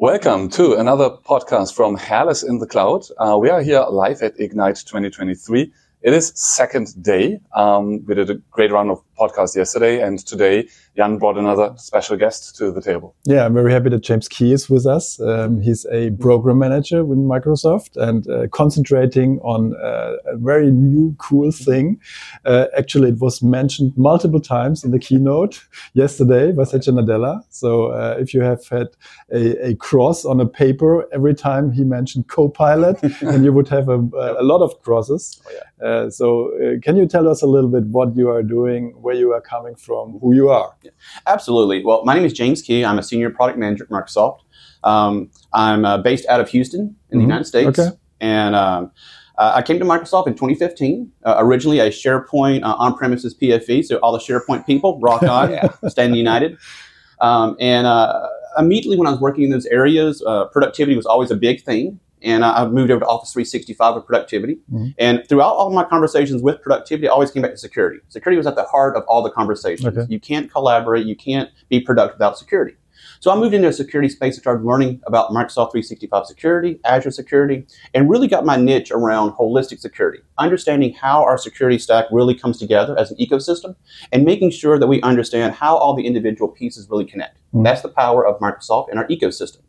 Welcome to another podcast from Hairless in the Cloud. Uh, we are here live at Ignite 2023. It is second day. Um, we did a great round of podcasts yesterday, and today Jan brought another special guest to the table. Yeah, I'm very happy that James Key is with us. Um, he's a program manager with Microsoft and uh, concentrating on uh, a very new, cool thing. Uh, actually, it was mentioned multiple times in the keynote yesterday by Satya Nadella. So uh, if you have had a, a, cross on a paper every time he mentioned Copilot, then you would have a, a lot of crosses. Oh, yeah. Uh, so uh, can you tell us a little bit what you are doing, where you are coming from, who you are? Yeah, absolutely. Well, my name is James Key. I'm a senior product manager at Microsoft. Um, I'm uh, based out of Houston in mm-hmm. the United States. Okay. And um, uh, I came to Microsoft in 2015. Uh, originally a SharePoint uh, on-premises PFE, so all the SharePoint people, rock on, yeah. stand united. Um, and immediately when I was working in those areas, productivity was always a big thing and I, have moved over to Office 365 with productivity. Mm-hmm. And throughout all my conversations with productivity, I always came back to security. Security was at the heart of all the conversations. Okay. You can't collaborate, you can't be productive without security. So I moved into a security space and started learning about Microsoft 365 security, Azure security, and really got my niche around holistic security, understanding how our security stack really comes together as an ecosystem and making sure that we understand how all the individual pieces really connect. Mm-hmm. That's the power of Microsoft and our ecosystem.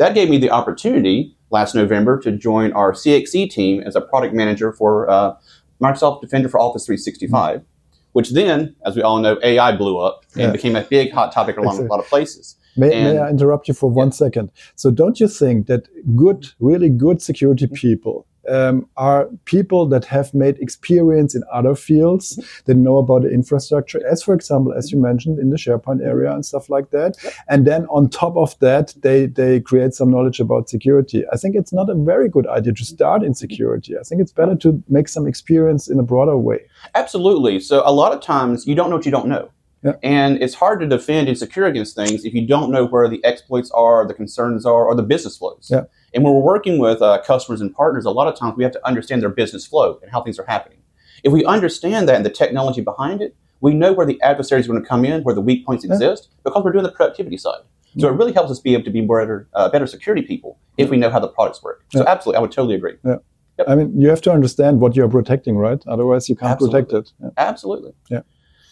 That gave me the opportunity last November to join our CXE team as a product manager for uh, Microsoft Defender for Office 365, mm-hmm. which then, as we all know, AI blew up and yeah. became a big hot topic along a lot of places. May, may, I interrupt you for one yeah. second? So, don't you think that good, really good security mm-hmm. people um, are people that have made experience in other fields that know about the infrastructure, as for example, as you mentioned in the SharePoint area and stuff like that. And then on top of that, they, they create some knowledge about security. I think it's not a very good idea to start in security. I think it's better to make some experience in a broader way. Absolutely. So a lot of times you don't know what you don't know. Yeah. And it's hard to defend and secure against things if you don't know where the exploits are, the concerns are, or the business flows. Yeah. And when we're working with uh, customers and partners, a lot of times we have to understand their business flow and how things are happening. If we understand that and the technology behind it, we know where the adversaries are going to come in, where the weak points yeah. exist, because we're doing the productivity side. So it really helps us be able to be better, uh, better security people if we know how the products work. So absolutely, I would totally agree. Yep. I mean, you have to understand what you're protecting, right? Otherwise, you can't absolutely. protect it. Absolutely. Yeah.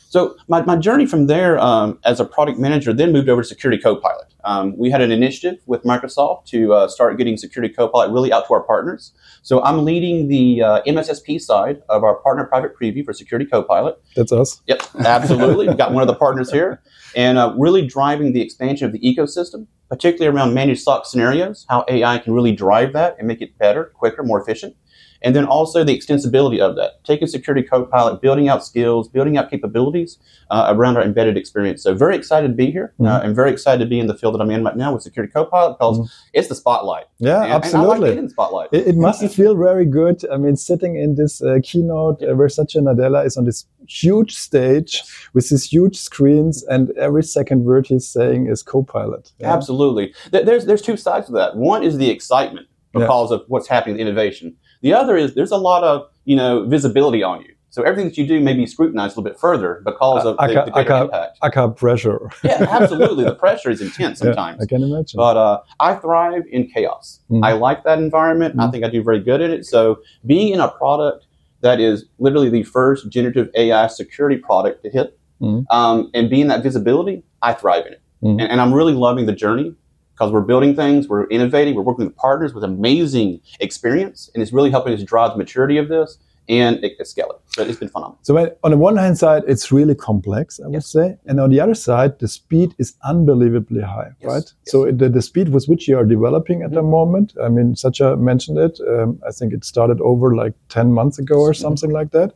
So my, my journey from there um, as a product manager then moved over to Security Copilot. Um, we had an initiative with Microsoft to uh, start getting Security Copilot really out to our partners. So I'm leading the uh, MSSP side of our partner private preview for Security Copilot. That's us. Yep, absolutely. We've got one of the partners here. And uh, really driving the expansion of the ecosystem, particularly around managed SOC scenarios, how AI can really drive that and make it better, quicker, more efficient. And then also the extensibility of that, taking Security Copilot, building out skills, building out capabilities uh, around our embedded experience. So very excited to be here. Uh, mm-hmm. Uh, and very excited to be in the field that I'm in right now with Security Copilot because mm-hmm. it's the spotlight. Yeah, and, absolutely. And like spotlight. It, it must feel very good. I mean, sitting in this uh, keynote uh, where Satya Nadella is on this huge stage with these huge screens, and every second word he's saying is Copilot. Yeah? Absolutely. There's there's two sides to that. One is the excitement because yeah. of what's happening in innovation. The other is there's a lot of you know visibility on you. So everything that you do may be scrutinized a little bit further because of the, the greater impact. I got pressure. yeah, absolutely. The pressure is intense sometimes. Yeah, I can imagine. But uh, I thrive in chaos. Mm. I like that environment. Mm. I think I do very good at it. So being in a product that is literally the first generative AI security product to hit, mm. um, and being that visibility, I thrive in it. And, and I'm really loving the journey because we're building things, we're innovating, we're working with partners with amazing experience, and it's really helping us drive the maturity of this and scale it. So it's been phenomenal. So on the one hand side, it's really complex, I yes. would say, and on the other side, the speed is unbelievably high, yes. right? Yes. So the, the speed with which you are developing at mm-hmm. the moment, I mean, Satya mentioned it. Um, I think it started over like ten months ago or something mm-hmm. like that.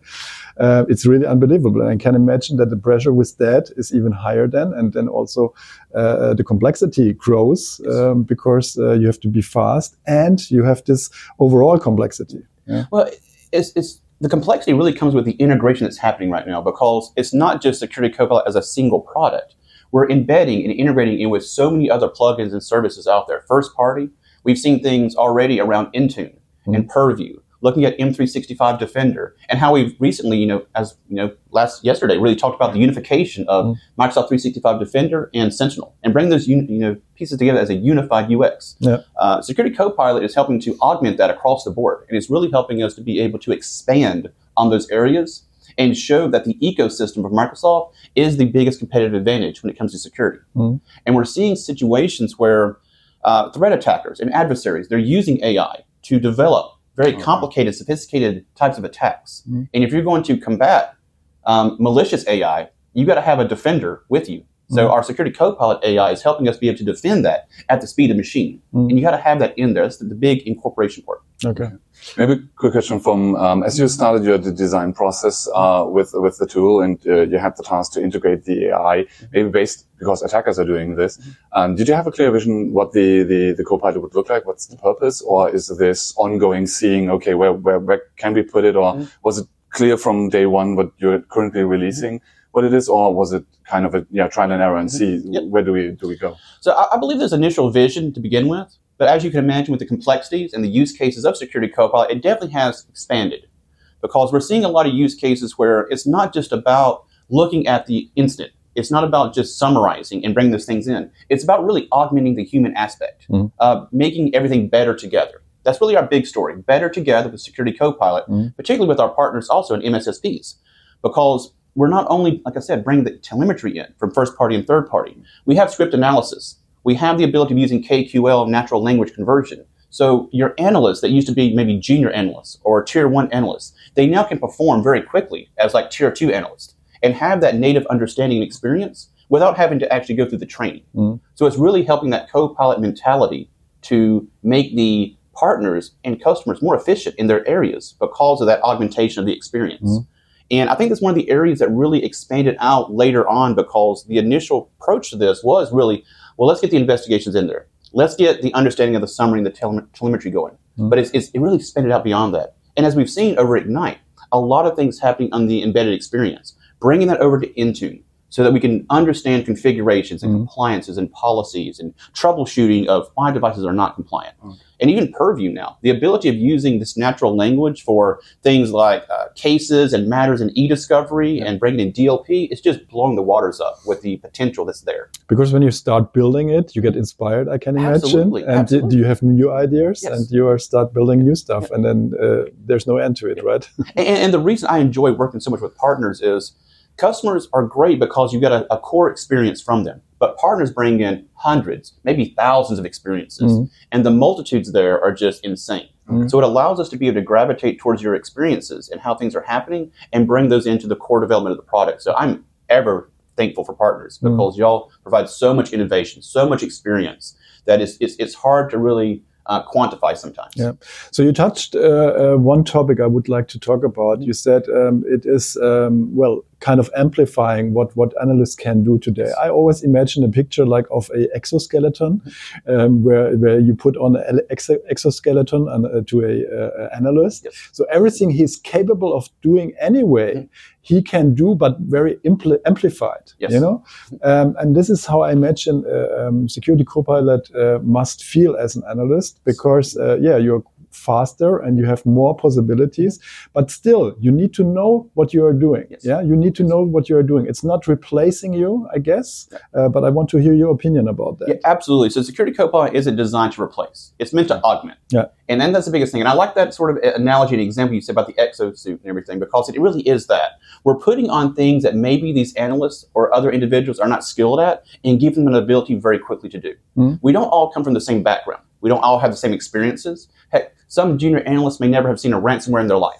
Uh, it's really unbelievable, and I can imagine that the pressure with that is even higher then, and then also uh, the complexity grows um, because uh, you have to be fast and you have this overall complexity. Yeah? Well, it's, it's the complexity really comes with the integration that's happening right now because it's not just Security Copilot as a single product. We're embedding and integrating in with so many other plugins and services out there. First party, we've seen things already around Intune mm-hmm. and Purview, looking at M365 Defender, and how we've recently, you know, as you know, last yesterday, really talked about the unification of mm-hmm. Microsoft 365 Defender and Sentinel, and bring those you know pieces together as a unified UX. Yeah. Uh, Security Copilot is helping to augment that across the board, and it's really helping us to be able to expand on those areas and show that the ecosystem of Microsoft is the biggest competitive advantage when it comes to security. Mm-hmm. And we're seeing situations where uh, threat attackers and adversaries they're using AI to develop very complicated, sophisticated types of attacks. Mm-hmm. And if you're going to combat um, malicious AI, you got to have a defender with you. So mm-hmm. our security copilot AI is helping us be able to defend that at the speed of machine, mm-hmm. and you got to have that in there. That's the, the, big incorporation part. Okay. Maybe a quick question from um, as you started your design process uh, with with the tool, and uh, you had the task to integrate the AI, maybe based because attackers are doing this. Um, did you have a clear vision what the, the the copilot would look like? What's the purpose, or is this ongoing seeing? Okay, where where, where can we put it, or mm-hmm. was it clear from day one what you're currently releasing? what it is, or was it kind of a yeah trial and error and see yep. where do we do we go? So I, I, believe there's initial vision to begin with, but as you can imagine, with the complexities and the use cases of Security Copilot, it definitely has expanded because we're seeing a lot of use cases where it's not just about looking at the incident. It's not about just summarizing and bringing those things in. It's about really augmenting the human aspect, mm-hmm. uh, making everything better together. That's really our big story. Better together with Security Copilot, mm-hmm. particularly with our partners also in MSSPs, because we're not only, like I said, bringing the telemetry in from first party and third party. We have script analysis. We have the ability of using KQL, natural language conversion. So your analysts that used to be maybe junior analysts or tier one analysts, they now can perform very quickly as like tier two analysts and have that native understanding and experience without having to actually go through the training. Mm. So it's really helping that co-pilot mentality to make the partners and customers more efficient in their areas because of that augmentation of the experience. Mm. And I think that's one of the areas that really expanded out later on because the initial approach to this was really, well, let's get the investigations in there. Let's get the understanding of the summary and the tele- telemetry going. Mm-hmm. But it's, it's, it really expanded out beyond that. And as we've seen over Ignite, a lot of things happening on the embedded experience, bringing that over to Intune so that we can understand configurations and mm-hmm. compliances and policies and troubleshooting of why devices are not compliant. Okay and even Purview now, the ability of using this natural language for things like uh, cases and matters in e-discovery yeah. and bringing in DLP, is just blowing the waters up with the potential that's there. Because when you start building it, you get inspired, I can imagine. Absolutely. And Absolutely. you have new ideas yes. and you are start building new stuff yeah. and then uh, there's no end to it, right? and, and the reason I enjoy working so much with partners is customers are great because you get a, a core experience from them but partners bring in hundreds, maybe thousands of experiences, mm-hmm. and the multitudes there are just insane. Mm-hmm. So it allows us to be able to gravitate towards your experiences and how things are happening and bring those into the core development of the product. So I'm ever thankful for partners mm-hmm. because y'all provide so much innovation, so much experience that it's, it's, it's hard to really uh, quantify sometimes. Yeah. So you touched uh, uh, one topic I would like to talk about. You said um, it is um, well kind of amplifying what what analysts can do today. I always imagine a picture like of a exoskeleton, um, where where you put on an exoskeleton and, uh, to a uh, analyst. Yes. So everything he's capable of doing anyway. Mm-hmm he can do, but very amplified. Yes. You know, um, and this is how I imagine uh, um, Security Copilot uh, must feel as an analyst, because uh, yeah, you're faster and you have more possibilities but still you need to know what you are doing. Yes. yeah? You need to know what you are doing. It's not replacing you i guess uh, but i want to hear your opinion about that. Yeah, absolutely. So security copilot isn't designed to replace. It's meant to augment. Yeah. And then that's the biggest thing. And i like that sort of analogy and example you said about the exosuit and everything because it really is that. We're putting on things that maybe these analysts or other individuals are not skilled at and give them an ability very quickly to do. Mm-hmm. we don't all come from the same background we don't all have the same experiences. Heck, some junior analysts may never have seen a ransomware in their life.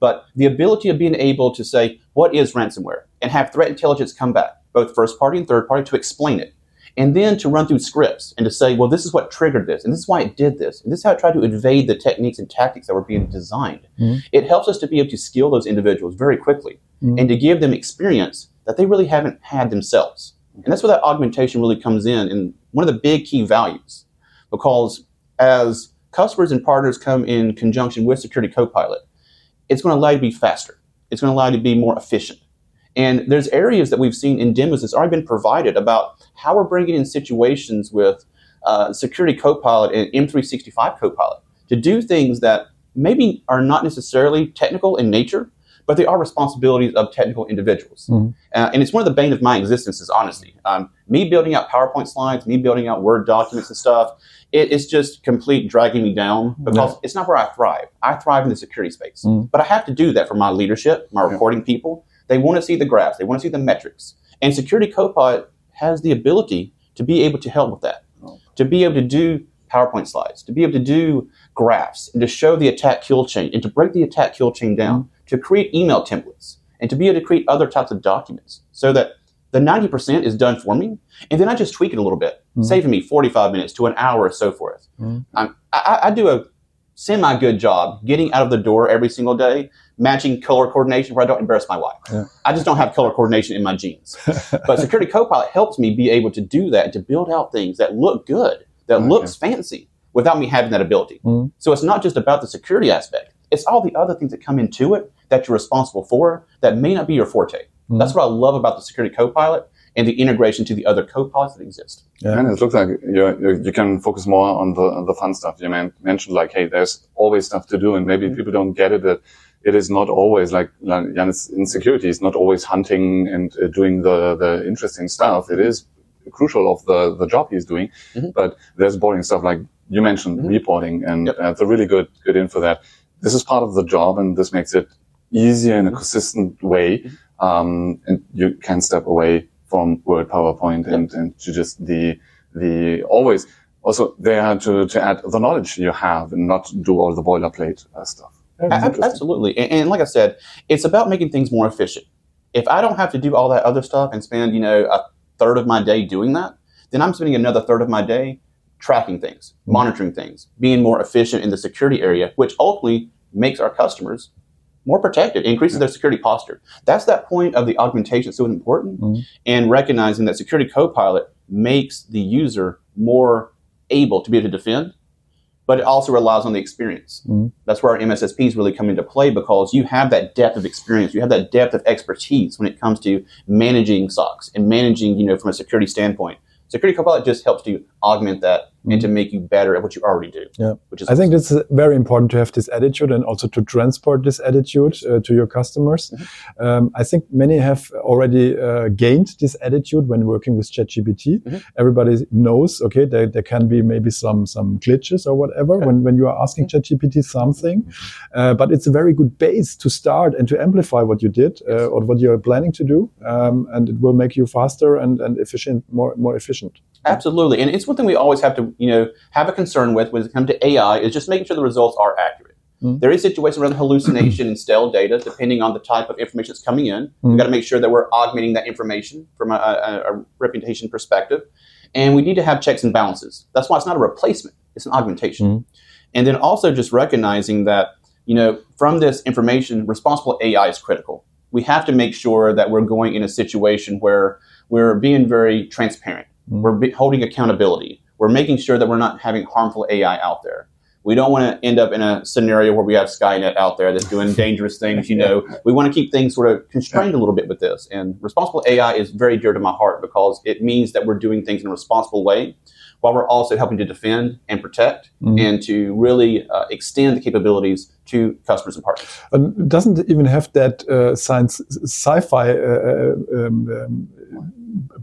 But the ability of being able to say, what is ransomware? And have threat intelligence come back, both first party and third party, to explain it. And then to run through scripts and to say, well, this is what triggered this, and this is why it did this, and this is how it tried to evade the techniques and tactics that were being designed. Mm-hmm. It helps us to be able to skill those individuals very quickly mm-hmm. and to give them experience that they really haven't had themselves. And that's where that augmentation really comes in, and one of the big key values because as customers and partners come in conjunction with Security Copilot, it's going to allow you to be faster. It's going to allow you to be more efficient. And there's areas that we've seen in demos that's already been provided about how we're bringing in situations with uh, Security Copilot and M365 Copilot to do things that maybe are not necessarily technical in nature, but they are responsibilities of technical individuals. Mm-hmm. Uh, and it's one of the bane of my existence is honesty. Um, me building out PowerPoint slides, me building out Word documents and stuff, it, it's just complete dragging me down because it's not where I thrive. I thrive in the security space. Mm-hmm. But I have to do that for my leadership, my reporting yeah. people. They want to see the graphs, they want to see the metrics. And Security Copilot has the ability to be able to help with that, oh. to be able to do PowerPoint slides, to be able to do graphs, and to show the attack kill chain, and to break the attack kill chain down, mm-hmm. To create email templates, and to be able to create other types of documents so that the 90% is done for me, and then I just tweak it a little bit, mm-hmm. saving me 45 minutes to an hour or so forth. Mm-hmm. I, I do a semi good job getting out of the door every single day, matching color coordination where I don't embarrass my wife. Yeah. I just don't have color coordination in my jeans. but Security Copilot helps me be able to do that to build out things that look good, that okay. looks fancy without me having that ability. Mm-hmm. So it's not just about the security aspect. It's all the other things that come into it that you're responsible for that may not be your forte. Mm-hmm. That's what I love about the Security Copilot and the integration to the other copilots that exist. Yeah, and it looks like you you can focus more on the on the fun stuff. You man, mentioned like, hey, there's always stuff to do, and maybe mm-hmm. people don't get it that it is not always like Janis in security is not always hunting and uh, doing the the interesting stuff. It is crucial of the the job he's doing, mm-hmm. but there's boring stuff like you mentioned mm-hmm. reporting, and yep. uh, it's a really good good info that this is part of the job, and this makes it easier in a mm-hmm. consistent way, mm-hmm. um, and you can step away from Word, PowerPoint, yep. and and to just the the always also there to to add the knowledge you have and not do all the boilerplate uh, stuff. Absolutely, and, and like I said, it's about making things more efficient. If I don't have to do all that other stuff and spend you know a third of my day doing that, then I'm spending another third of my day tracking things, mm-hmm. monitoring things, being more efficient in the security area, which ultimately makes our customers more protected, increases their security posture. That's that point of the augmentation so important mm-hmm. and recognizing that Security Copilot makes the user more able to be able to defend, but it also relies on the experience. Mm-hmm. That's where our MSSPs really come into play because you have that depth of experience, you have that depth of expertise when it comes to managing SOCs and managing, you know, from a security standpoint. Security Copilot just helps to augment that mm-hmm. and to make you better at what you already do. Yeah, which is I think it's very important to have this attitude and also to transport this attitude uh, to your customers. Mm-hmm. Um, I think many have already uh, gained this attitude when working with ChatGPT. Mm-hmm. Everybody knows, okay, there, there can be maybe some some glitches or whatever okay. when when you are asking mm-hmm. ChatGPT something, uh, but it's a very good base to start and to amplify what you did uh, or what you're planning to do, um, and it will make you faster and and efficient, more more efficient. Absolutely, and it's one thing we always have to you know have a concern with when it comes to AI is just making sure the results are accurate. Mm. There is situations around hallucination and stale data, depending on the type of information that's coming in. Mm. We've got to make sure that we're augmenting that information from a, a, a, reputation perspective. And we need to have checks and balances. That's why it's not a replacement, it's an augmentation. Mm. And then also just recognizing that, you know, from this information, responsible AI is critical. We have to make sure that we're going in a situation where we're being very transparent. We're holding accountability. We're making sure that we're not having harmful AI out there. We don't want to end up in a scenario where we have Skynet out there that's doing dangerous things. You know, we want to keep things sort of constrained a little bit with this. And responsible AI is very dear to my heart because it means that we're doing things in a responsible way while we're also helping to defend and protect mm-hmm. and to really uh, extend the capabilities to customers and partners. Doesn't even have that uh, science sci-fi uh, uh um, um,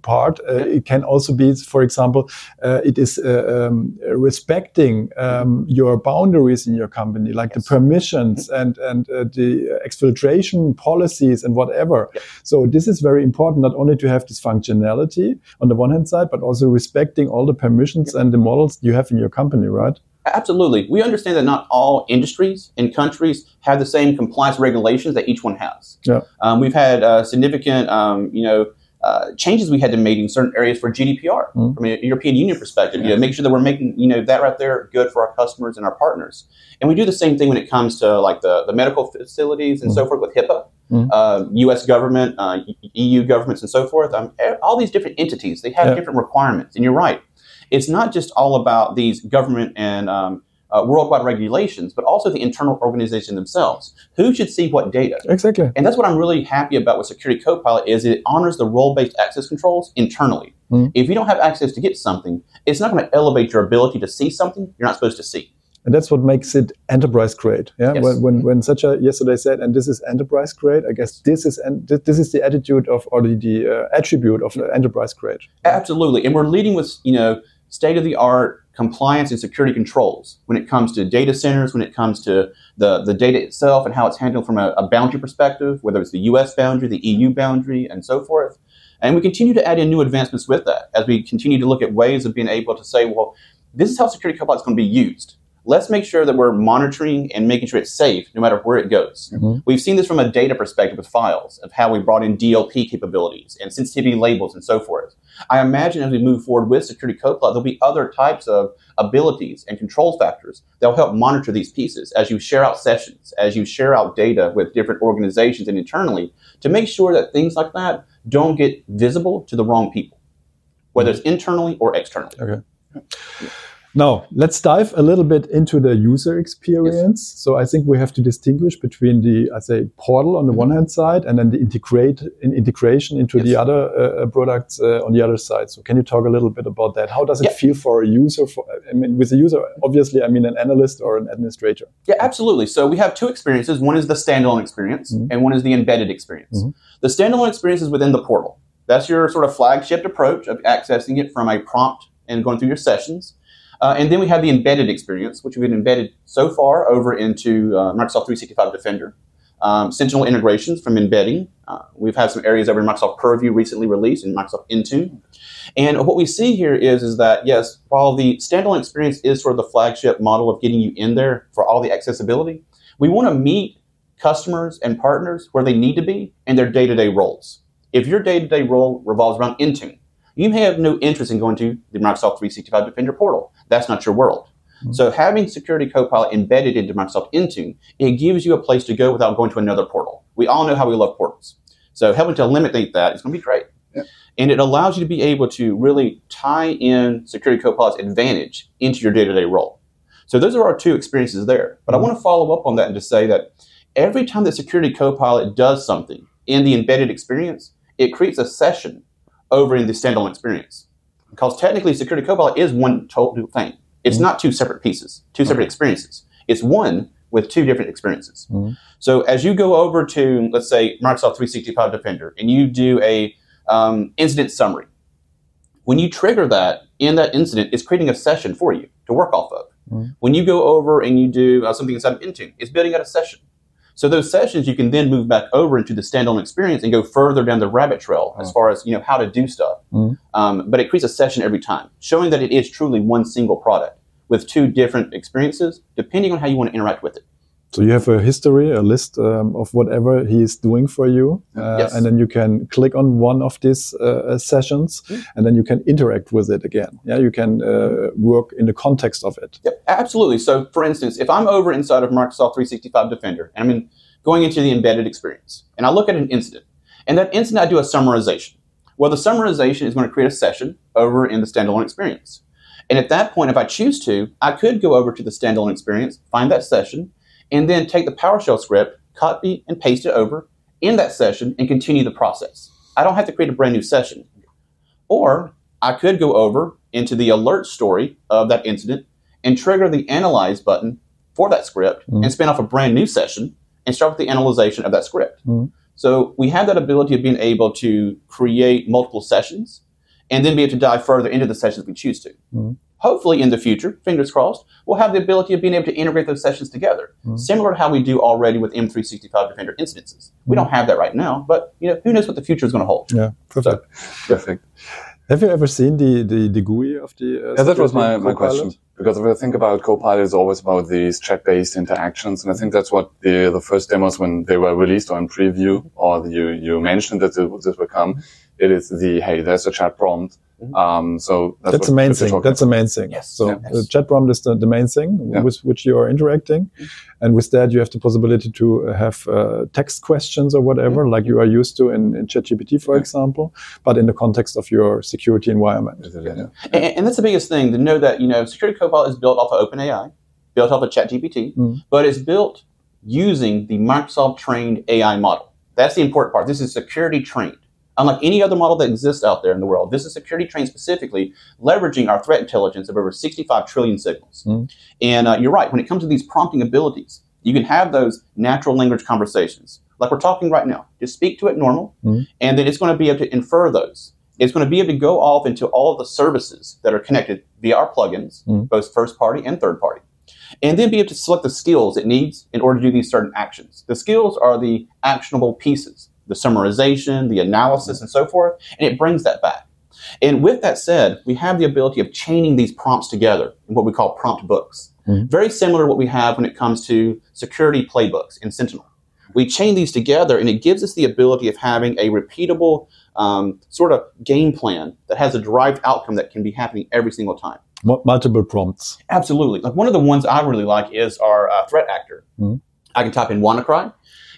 part. Uh, it can also be, for example, uh, it is uh, um, respecting um, your boundaries in your company, like yes. the permissions and and the exfiltration policies and whatever. Yes. So this is very important, not only to have this functionality on the one hand side, but also respecting all the permissions and the models you have in your company, right? Absolutely. We understand that not all industries and countries have the same compliance regulations that each one has. Yeah. Um, we've had uh, significant, um, you know, uh, changes we had to make in certain areas for GDPR mm-hmm. from a European Union perspective. Yeah. You know, make sure that we're making you know that right there good for our customers and our partners. And we do the same thing when it comes to like the, the medical facilities and mm-hmm. so forth with HIPAA, mm-hmm. uh, U.S. government, uh, EU governments, and so forth. Um, all these different entities they have yeah. different requirements. And you're right, it's not just all about these government and um, uh, worldwide regulations, but also the internal organization themselves. Who should see what data? Exactly. And that's what I'm really happy about with Security Copilot is it honors the role-based access controls internally. Mm. If you don't have access to get something, it's not going to elevate your ability to see something you're not supposed to see. And that's what makes it enterprise grade. Yeah. Yes. When, when, when Satya yesterday said, and this is enterprise grade, I guess this is and this is the attitude of or the, the uh, attribute of enterprise grade. Absolutely. And we're leading with you know state of the art compliance and security controls when it comes to data centers, when it comes to the, the data itself and how it's handled from a, a boundary perspective, whether it's the US boundary, the EU boundary, and so forth. And we continue to add in new advancements with that as we continue to look at ways of being able to say, well, this is how Security Copilot is going to be used. Let's make sure that we're monitoring and making sure it's safe no matter where it goes. Mm-hmm. We've seen this from a data perspective with files of how we brought in DLP capabilities and sensitivity labels and so forth. I imagine as we move forward with Security Copilot, there'll be other types of abilities and control factors that will help monitor these pieces as you share out sessions, as you share out data with different organizations and internally to make sure that things like that don't get visible to the wrong people, whether it's internally or externally. Okay. Now, let's dive a little bit into the user experience. Yes. So I think we have to distinguish between the, I say, portal on the mm-hmm. one hand side and then the integrate in integration into yes. the other uh, uh, products uh, on the other side. So can you talk a little bit about that? How does it yeah. feel for a user? For I mean, with a user, obviously, I mean an analyst or an administrator. Yeah, absolutely. So we have two experiences. One is the standalone experience, mm-hmm. and one is the embedded experience. Mm-hmm. The standalone experience is within the portal. That's your sort of flagship approach of accessing it from a prompt and going through your sessions. Uh, and then we have the embedded experience, which we've embedded so far over into uh, Microsoft 365 Defender. Um, Sentinel integrations from embedding. Uh, we've had some areas over in Microsoft Purview recently released in Microsoft Intune. And what we see here is, is that, yes, while the standalone experience is sort of the flagship model of getting you in there for all the accessibility, we want to meet customers and partners where they need to be in their day-to-day roles. If your day-to-day role revolves around Intune, you may have no interest in going to the Microsoft 365 Defender portal. That's not your world. Mm-hmm. So having Security Copilot embedded into Microsoft Intune, it gives you a place to go without going to another portal. We all know how we love portals. So helping to eliminate that is going to be great. Yeah. And it allows you to be able to really tie in Security Copilot's advantage into your day-to-day role. So those are our two experiences there. But mm-hmm. I want to follow up on that and just say that every time that Security Copilot does something in the embedded experience, it creates a session over in the standalone experience. Because technically, Security Copilot is one total thing. It's mm-hmm. not two separate pieces, two separate okay. experiences. It's one with two different experiences. Mm-hmm. So as you go over to, let's say, Microsoft 365 Defender, and you do a um, incident summary, when you trigger that in that incident, it's creating a session for you to work off of. Mm-hmm. When you go over and you do uh, something inside of Intune, it's building out a session. So those sessions you can then move back over into the standalone experience and go further down the rabbit trail as far as you know how to do stuff. Mm-hmm. Um, but it creates a session every time, showing that it is truly one single product with two different experiences, depending on how you want to interact with it. So you have a history, a list um, of whatever he is doing for you, uh, yes. and then you can click on one of these uh, sessions, mm-hmm. and then you can interact with it again. Yeah, you can uh, work in the context of it. Yep, absolutely. So, for instance, if I'm over inside of Microsoft 365 Defender, and I'm in, going into the embedded experience, and I look at an incident, and that incident I do a summarization. Well, the summarization is going to create a session over in the standalone experience. And at that point, if I choose to, I could go over to the standalone experience, find that session, and then take the PowerShell script, copy and paste it over in that session and continue the process. I don't have to create a brand new session. Or I could go over into the alert story of that incident and trigger the analyze button for that script mm-hmm. and spin off a brand new session and start with the analyzation of that script. Mm-hmm. So we have that ability of being able to create multiple sessions and then be able to dive further into the sessions we choose to. Mm-hmm hopefully in the future, fingers crossed, we'll have the ability of being able to integrate those sessions together, mm-hmm. similar to how we do already with M365 Defender incidences. We don't have that right now, but you know, who knows what the future is going to hold. Yeah, perfect. So, perfect. Have you ever seen the, the, the GUI of the? Uh, yeah, that was my, my question. Because if I think about Copilot, it's always about these chat-based interactions, and I think that's what the the first demos when they were released or in preview, or you you mentioned that this will come. It is the hey, there's a chat prompt. Um, so that's, that's the main thing. That's the main thing. Yes. So yes. the chat prompt is the, the main thing yeah. with which you are interacting, mm-hmm. and with that you have the possibility to have uh, text questions or whatever, mm-hmm. like you are used to in, in ChatGPT, for yeah. example, but in the context of your security environment. Yeah. And, and, that's the biggest thing to know that you know Security Copilot is built off of OpenAI, built off of ChatGPT, mm-hmm. but it's built using the Microsoft trained AI model. That's the important part. This is security trained. Unlike any other model that exists out there in the world, this is security trained specifically, leveraging our threat intelligence of over 65 trillion signals. Mm. And uh, you're right, when it comes to these prompting abilities, you can have those natural language conversations, like we're talking right now. Just speak to it normal, mm. and then it's going to be able to infer those. It's going to be able to go off into all of the services that are connected via our plugins, mm. both first party and third party and then be able to select the skills it needs in order to do these certain actions. The skills are the actionable pieces, the summarization, the analysis, and so forth, and it brings that back. And with that said, we have the ability of chaining these prompts together in what we call prompt books. Mm-hmm. Very similar to what we have when it comes to security playbooks in Sentinel. We chain these together, and it gives us the ability of having a repeatable um, sort of game plan that has a derived outcome that can be happening every single time multiple prompts. Absolutely. Like one of the ones I really like is our uh, threat actor. Mm-hmm. I can type in WannaCry,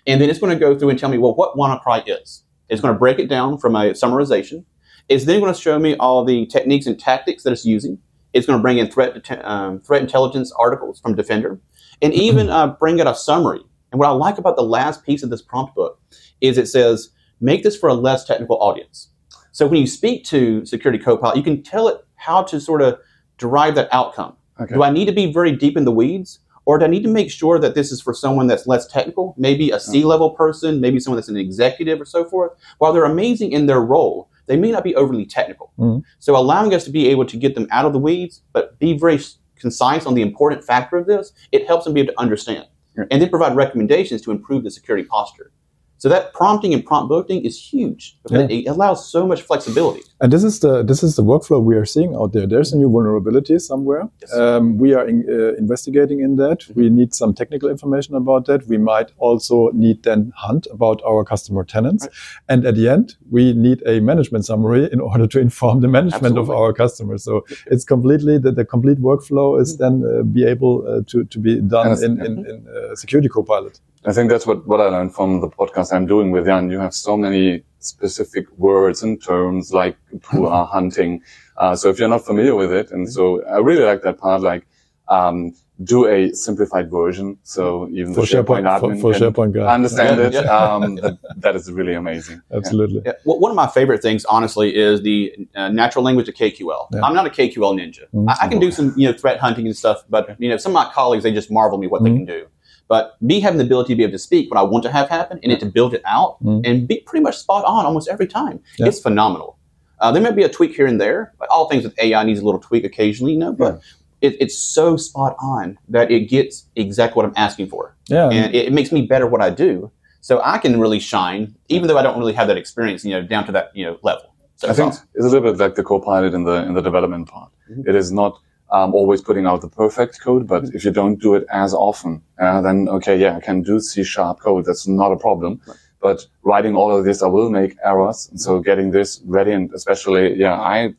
and then it's going to go through and tell me, well, what WannaCry is. It's going to break it down from a summarization. It's then going to show me all the techniques and tactics that it's using. It's going to bring in threat um, threat intelligence articles from Defender, and even uh, bring in a summary. And what I like about the last piece of this prompt book is it says, make this for a less technical audience. So when you speak to Security Copilot, you can tell it how to sort of derive that outcome. Okay. Do I need to be very deep in the weeds? Or do I need to make sure that this is for someone that's less technical, maybe a C level person, maybe someone that's an executive or so forth? While they're amazing in their role, they may not be overly technical. Mm-hmm. So allowing us to be able to get them out of the weeds, but be very concise on the important factor of this, it helps them be able to understand. And then provide recommendations to improve the security posture. So that prompting and prompt booking is huge yeah. it allows so much flexibility. And this is the this is the workflow we are seeing out there. There's a new vulnerability somewhere. Yes. Um, we are in, uh, investigating in that. Mm-hmm. We need some technical information about that. We might also need then hunt about our customer tenants. Right. And at the end, we need a management summary in order to inform the management Absolutely. of our customers. So it's completely the, the complete workflow is mm-hmm. then uh, be able uh, to to be done in in, in uh, Security Copilot. I think that's what, what I learned from the podcast I'm doing with Jan. You have so many specific words and terms like are hunting. Uh, so if you're not familiar with it, and so I really like that part, like, um, do a simplified version. So even for the SharePoint, SharePoint admin for, for SharePoint guy. understand yeah, it. Yeah. Um, that, that is really amazing. Absolutely. Yeah. Well, one of my favorite things, honestly, is the uh, natural language of KQL. I'm not a KQL ninja. Mm-hmm. I, I, can do some, you know, threat hunting and stuff, but you know, some of my colleagues they just marvel me what mm-hmm. they can do. But me having the ability to be able to speak what I want to have happen and it to build it out mm. and be pretty much spot on almost every time, yeah. it's phenomenal. Uh, there might be a tweak here and there, but all things with AI needs a little tweak occasionally, you know. But yeah. it, it's so spot on that it gets exactly what I'm asking for. Yeah, and it, it makes me better what I do, so I can really shine, even though I don't really have that experience, you know, down to that you know level. So I think awesome. it's a little bit like the co-pilot in the in the development part. Mm-hmm. It is not um, always putting out the perfect code. But if you don't do it as often, uh, then okay, yeah, I can do C sharp code. That's not a problem. Right. But writing all of this, I will make errors. And so getting this ready and especially, yeah, I,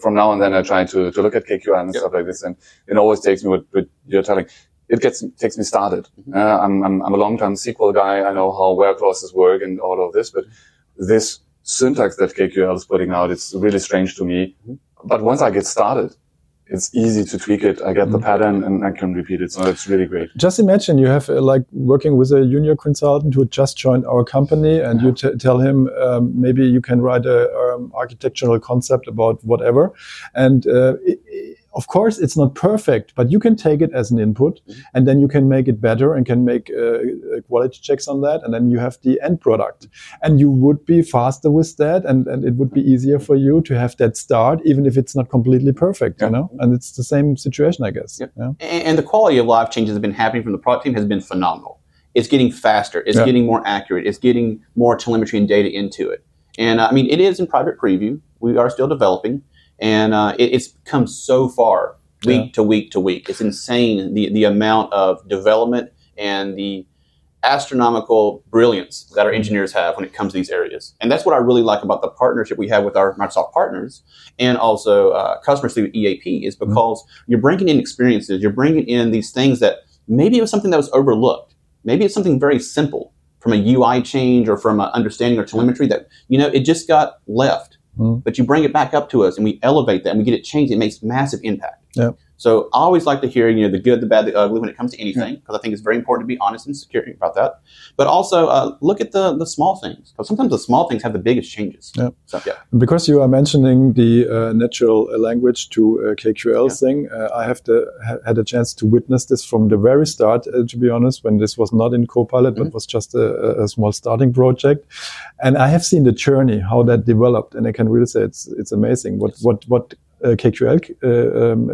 from now on then I try to, to look at KQL and yep. stuff like this. And it always takes me what, what you're telling. It gets, takes me started. Mm-hmm. Uh, I'm, I'm, I'm a long time SQL guy. I know how where clauses work and all of this, but this syntax that KQL is putting out, it's really strange to me. Mm-hmm. But once I get started, it's easy to tweak it. I get the pattern and I can repeat it. So it's really great. Just imagine you have uh, like working with a junior consultant who just joined our company and yeah. you tell him um, maybe you can write a um, architectural concept about whatever. And uh, it, of course, it's not perfect, but you can take it as an input mm-hmm. and then you can make it better and can make uh, uh, quality checks on that. And then you have the end product and you would be faster with that. And, and it would be easier for you to have that start, even if it's not completely perfect, yeah. you know? And it's the same situation, I guess. Yeah. yeah. And the quality of life changes that have been happening from the product team has been phenomenal. It's getting faster. It's yeah. getting more accurate. It's getting more telemetry and data into it. And uh, I mean, it is in private preview. We are still developing and uh, it, it's come so far week yeah. to week to week. It's insane the the amount of development and the astronomical brilliance that our engineers have when it comes to these areas. And that's what I really like about the partnership we have with our Microsoft partners and also uh, customers through EAP is mm-hmm. because mm-hmm. you're bringing in experiences, you're bringing in these things that maybe it was something that was overlooked. Maybe it's something very simple from a UI change or from an understanding or telemetry that, you know, it just got left. Mm. But you bring it back up to us and we elevate that and we get it changed. It makes massive impact. Yeah. So I always like to hear, you know, the good, the bad, the ugly when it comes to anything, because I think it's very important to be honest and secure about that. But also uh, look at the the small things, because sometimes the small things have the biggest changes. Yeah. So, yeah. Because you are mentioning the uh, natural language to uh, KQL Yeah. thing, uh, I have to, ha- had a chance to witness this from the very start. Uh, to be honest, when this was not in Copilot, but Mhm. was just a, a small starting project, and I have seen the journey how that developed, and I can really say it's it's amazing what Yes. what what. Uh, KQL uh, um,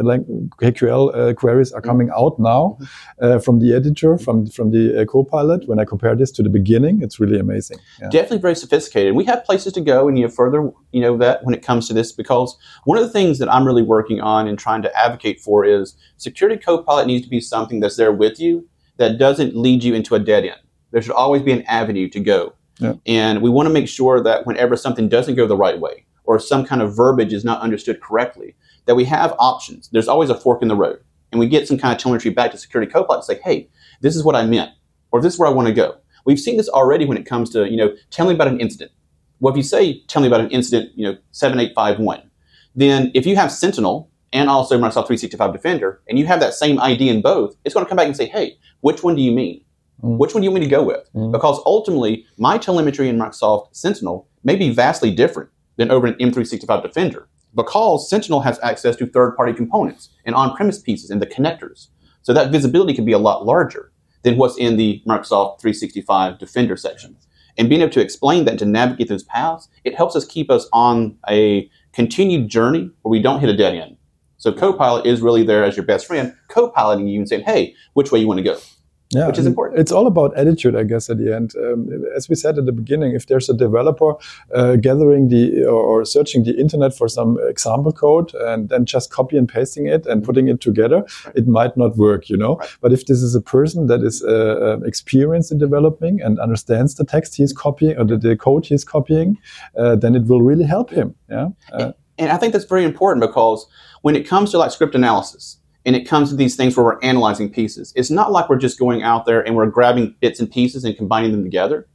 KQL uh, queries are coming out now uh, from the editor, from from the uh, Copilot. When I compare this to the beginning, it's really amazing. Yeah. definitely very sophisticated. We have places to go and you have further you know that when it comes to this because one of the things that I'm really working on and trying to advocate for is security copilot needs to be something that's there with you that doesn't lead you into a dead end. There should always be an avenue to go. Yeah. And we want to make sure that whenever something doesn't go the right way or some kind of verbiage is not understood correctly, that we have options. There's always a fork in the road. And we get some kind of telemetry back to security copilot to say, hey, this is what I meant, or this is where I want to go. We've seen this already when it comes to, you know, tell me about an incident. Well, if you say, tell me about an incident, you know, 7851, then if you have Sentinel and also Microsoft 365 Defender, and you have that same ID in both, it's going to come back and say, hey, which one do you mean? Mm. Which one do you want me to go with? Mm. Because ultimately, my telemetry in Microsoft Sentinel may be vastly different than over an M365 Defender because Sentinel has access to third party components and on premise pieces and the connectors. So that visibility can be a lot larger than what's in the Microsoft 365 Defender section. And being able to explain that and to navigate those paths, it helps us keep us on a continued journey where we don't hit a dead end. So Copilot is really there as your best friend, co-piloting you and saying, hey, which way you want to go? Yeah, which is important. It's all about attitude, I guess, at the end. Um, as we said at the beginning, if there's a developer uh, gathering the or, searching the internet for some example code and then just copy and pasting it and putting it together, Right. it might not work, you know. Right. But if this is a person that is uh, uh, experienced in developing and understands the text he's copying or the, the code he's copying, uh, then it will really help him. Yeah. Uh, And I think that's very important because when it comes to like script analysis and it comes to these things where we're analyzing pieces, it's not like we're just going out there and we're grabbing bits and pieces and combining them together.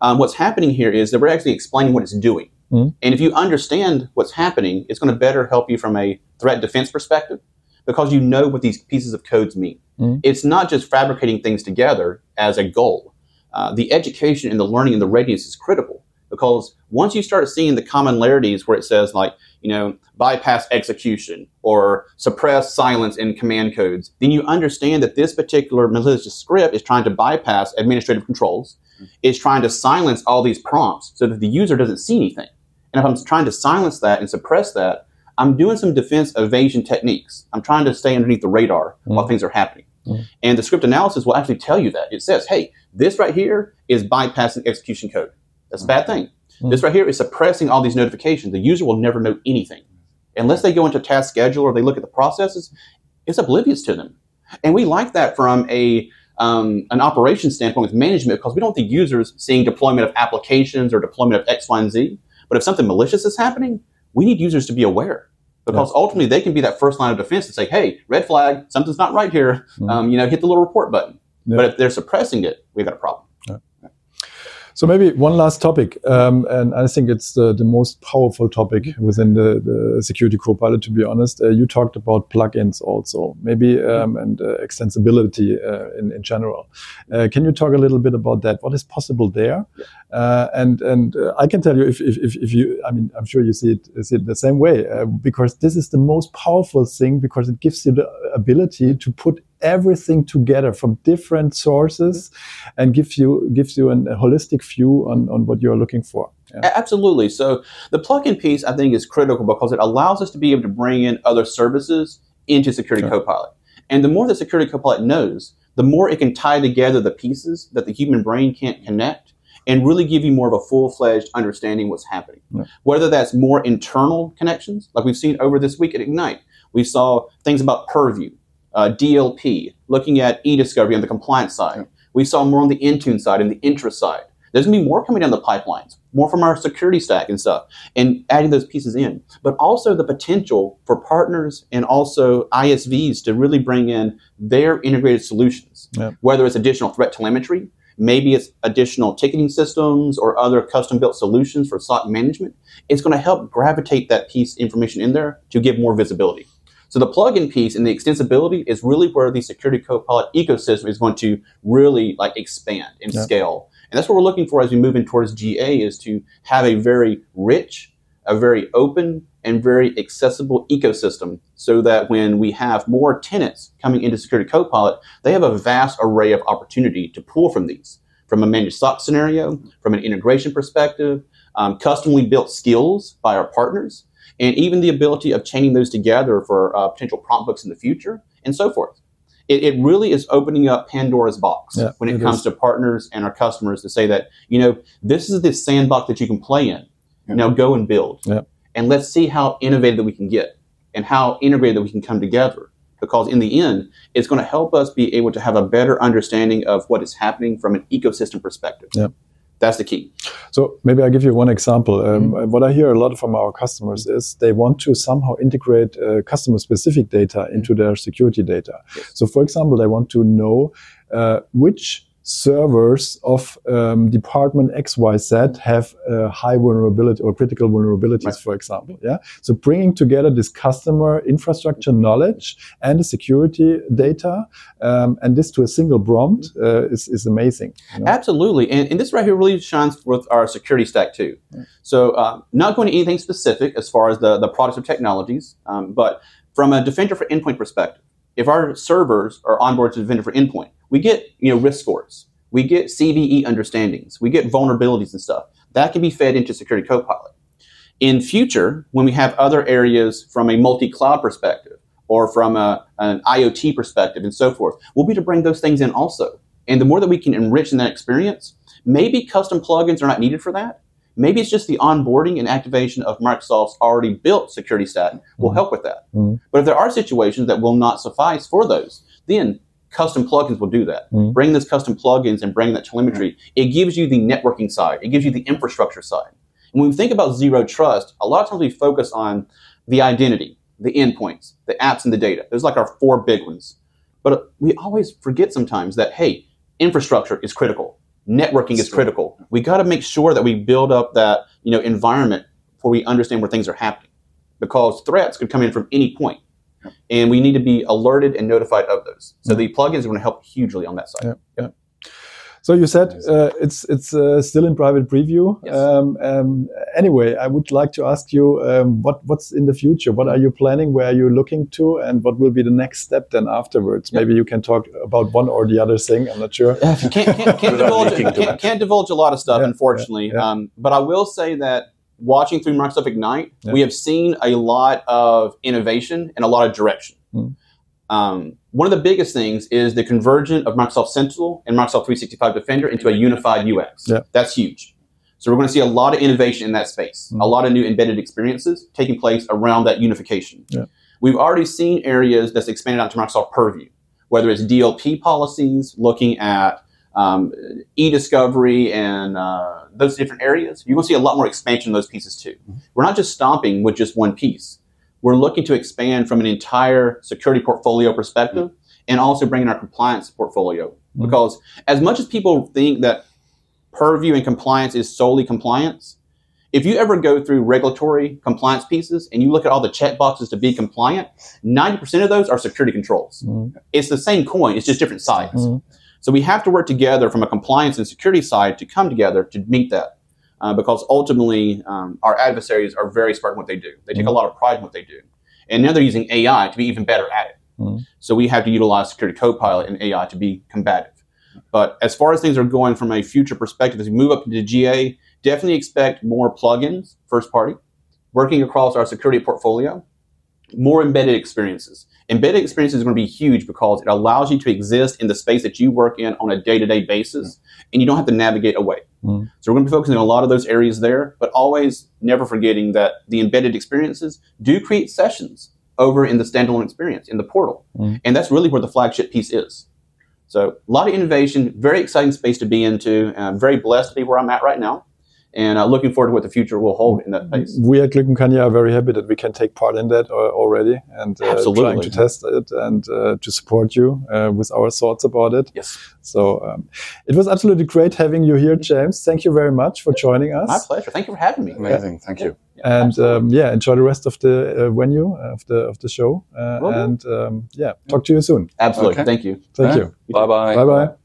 Um, what's happening here is that we're actually explaining what it's doing. Mhm. And if you understand what's happening, it's going to better help you from a threat defense perspective because you know what these pieces of codes mean. Mhm. It's not just fabricating things together as a goal. Uh, the education and the learning and the readiness is critical because once you start seeing the commonalities where it says like you know bypass execution or suppress silence in command codes then you understand that this particular malicious script is trying to bypass administrative controls. Is trying to silence all these prompts so that the user doesn't see anything. And if i'm trying to silence that and suppress that i'm doing some defense evasion techniques. I'm trying to stay underneath the radar while Mm. things are happening. Mm. and the script analysis will actually tell you that. It says hey this right here is bypassing execution code that's a bad thing. Mm. This right here is suppressing all these notifications. The user will never know anything. Unless they go into task schedule or they look at the processes, it's oblivious to them. And we like that from a um, an operations standpoint with management because we don't want the users seeing deployment of applications or deployment of X, Y, and Z. But if something malicious is happening, we need users to be aware because ultimately they can be that first line of defense to say, "Hey, red flag, something's not right here." Mm. Um, you know, hit the little report button. Yeah. But if they're suppressing it, we've got a problem. So maybe one last topic, um, and I think it's the, the most powerful topic within the, the security copilot. To be honest, uh, you talked about plugins also, maybe um, and uh, extensibility uh, in, in general. Uh, can you talk a little bit about that? What is possible there? Uh, and and uh, I can tell you if, if, if, if you, I mean, I'm sure you see it, see it the same way uh, because this is the most powerful thing because it gives you the ability to put everything together from different sources and gives you gives you an, a holistic view on, on what you're looking for. Yeah. Absolutely. So the plugin piece, I think, is critical because it allows us to be able to bring in other services into Security Sure. Copilot. And the more that Security Copilot knows, the more it can tie together the pieces that the human brain can't connect and really give you more of a full-fledged understanding what's happening. Yeah. Whether that's more internal connections, like we've seen over this week at Ignite, we saw things about Purview, uh, DLP, looking at e-discovery on the compliance side. Yeah. We saw more on the Intune side and the Entra side. There's going to be more coming down the pipelines, more from our security stack and stuff, and adding those pieces in. But also the potential for partners and also ISVs to really bring in their integrated solutions, Yeah. whether it's additional threat telemetry, maybe it's additional ticketing systems or other custom built solutions for SOC management. It's going to help gravitate that piece information in there to give more visibility. So the plugin piece and the extensibility is really where the Security Copilot ecosystem is going to really like expand and yeah. scale. And that's what we're looking for as we move in towards GA is to have a very rich, a very open, and very accessible ecosystem so that when we have more tenants coming into Security Copilot, they have a vast array of opportunity to pull from these. From a managed SOC scenario, from an integration perspective, um, customly built skills by our partners, and even the ability of chaining those together for uh, potential prompt books in the future, and so forth. It, it really is opening up Pandora's box yeah, when it, it comes is. to partners and our customers to say that, you know, this is the sandbox that you can play in. Yeah. Now go and build. Yeah. And let's see how innovative that we can get and how integrated that we can come together. Because in the end, it's going to help us be able to have a better understanding of what is happening from an ecosystem perspective. That's the key. So maybe I'll give you one example. Um, mm-hmm. What I hear a lot from our customers is they want to somehow integrate uh, customer specific data into their security data. Yes. So for example, they want to know uh, which servers of um, department XYZ have a high vulnerability or critical vulnerabilities, right. for example. Yeah. So bringing together this customer infrastructure knowledge and the security data, um, and this to a single prompt uh, is, is amazing. You know? Absolutely. And, and, this right here really shines with our security stack too. So uh, not going to anything specific as far as the, the products or technologies, um, but from a Defender for Endpoint perspective, if our servers are onboarded to Defender for Endpoint, we get you know risk scores, we get CVE understandings, we get vulnerabilities and stuff. That can be fed into Security Copilot. In future, when we have other areas from a multi-cloud perspective or from a, an IoT perspective and so forth, we'll be to bring those things in also. And the more that we can enrich in that experience, maybe custom plugins are not needed for that. Maybe it's just the onboarding and activation of Microsoft's already built security stack will mm-hmm. help with that. Mm-hmm. But if there are situations that will not suffice for those, then custom plugins will do that. Mm-hmm. Bring those custom plugins and bring that telemetry. Mm-hmm. It gives you the networking side. It gives you the infrastructure side. And when we think about zero trust, a lot of times we focus on the identity, the endpoints, the apps, and the data. Those are like our four big ones. But we always forget sometimes that, hey, infrastructure is critical. Networking is critical. We got to make sure that we build up that you know environment where we understand where things are happening, because threats could come in from any point and we need to be alerted and notified of those. So the plugins are going to help hugely on that side. Yeah. yeah. So you said uh, it's it's uh, still in private preview. Yes. Um, um, anyway, I would like to ask you um, what what's in the future. What are you planning? Where are you looking to? And what will be the next step then afterwards? Yep. Maybe you can talk about one or the other thing. I'm not sure. can't, can't, can't, divulge, can't, can't, divulge, a lot of stuff, yeah, unfortunately. Yeah, um, but I will say that watching through Microsoft Ignite, yeah. we have seen a lot of innovation and a lot of direction. Mm. Um, one of the biggest things is the convergence of Microsoft Sentinel and Microsoft 365 Defender into a unified UX. Yeah. That's huge. So we're going to see a lot of innovation in that space, mm. a lot of new embedded experiences taking place around that unification. Yeah. We've already seen areas that's expanded out to Microsoft Purview, whether it's DLP policies, looking at um, e-discovery and uh, those different areas, you're going to see a lot more expansion in those pieces too. Mm-hmm. We're not just stomping with just one piece. We're looking to expand from an entire security portfolio perspective mm-hmm. and also bringing our compliance portfolio. Mm-hmm. Because as much as people think that purview and compliance is solely compliance, if you ever go through regulatory compliance pieces and you look at all the check boxes to be compliant, 90% of those are security controls. Mm-hmm. It's the same coin, it's just different sides. Mm-hmm. So we have to work together from a compliance and security side to come together to meet that. Uh, because ultimately, um, our adversaries are very smart in what they do. They take mm-hmm. a lot of pride in what they do. And now they're using AI to be even better at it. Mm-hmm. So we have to utilize Security Copilot and AI to be combative. But as far as things are going from a future perspective, as we move up into GA, definitely expect more plugins, first party, working across our security portfolio, more embedded experiences. Embedded experiences is going to be huge because it allows you to exist in the space that you work in on a day-to-day basis, and you don't have to navigate away. Mm. So we're going to be focusing on a lot of those areas there, but always never forgetting that the embedded experiences do create sessions over in the standalone experience in the portal, mm. and that's really where the flagship piece is. So a lot of innovation, very exciting space to be into. I'm very blessed to be where I'm at right now, and uh, looking forward to what the future will hold in that space. We at Glückenkanja are very happy that we can take part in that uh, already and uh, trying to test it and uh, to support you uh, with our thoughts about it. Yes. So um, it was absolutely great having you here, James. Thank you very much for joining us. My pleasure. Thank you for having me. Amazing. Thank you. Yeah, and um, yeah, enjoy the rest of the uh, venue of the of the show. and um, yeah, talk to you soon. Absolutely. Okay. Thank you. Thank you. Bye bye. Bye bye.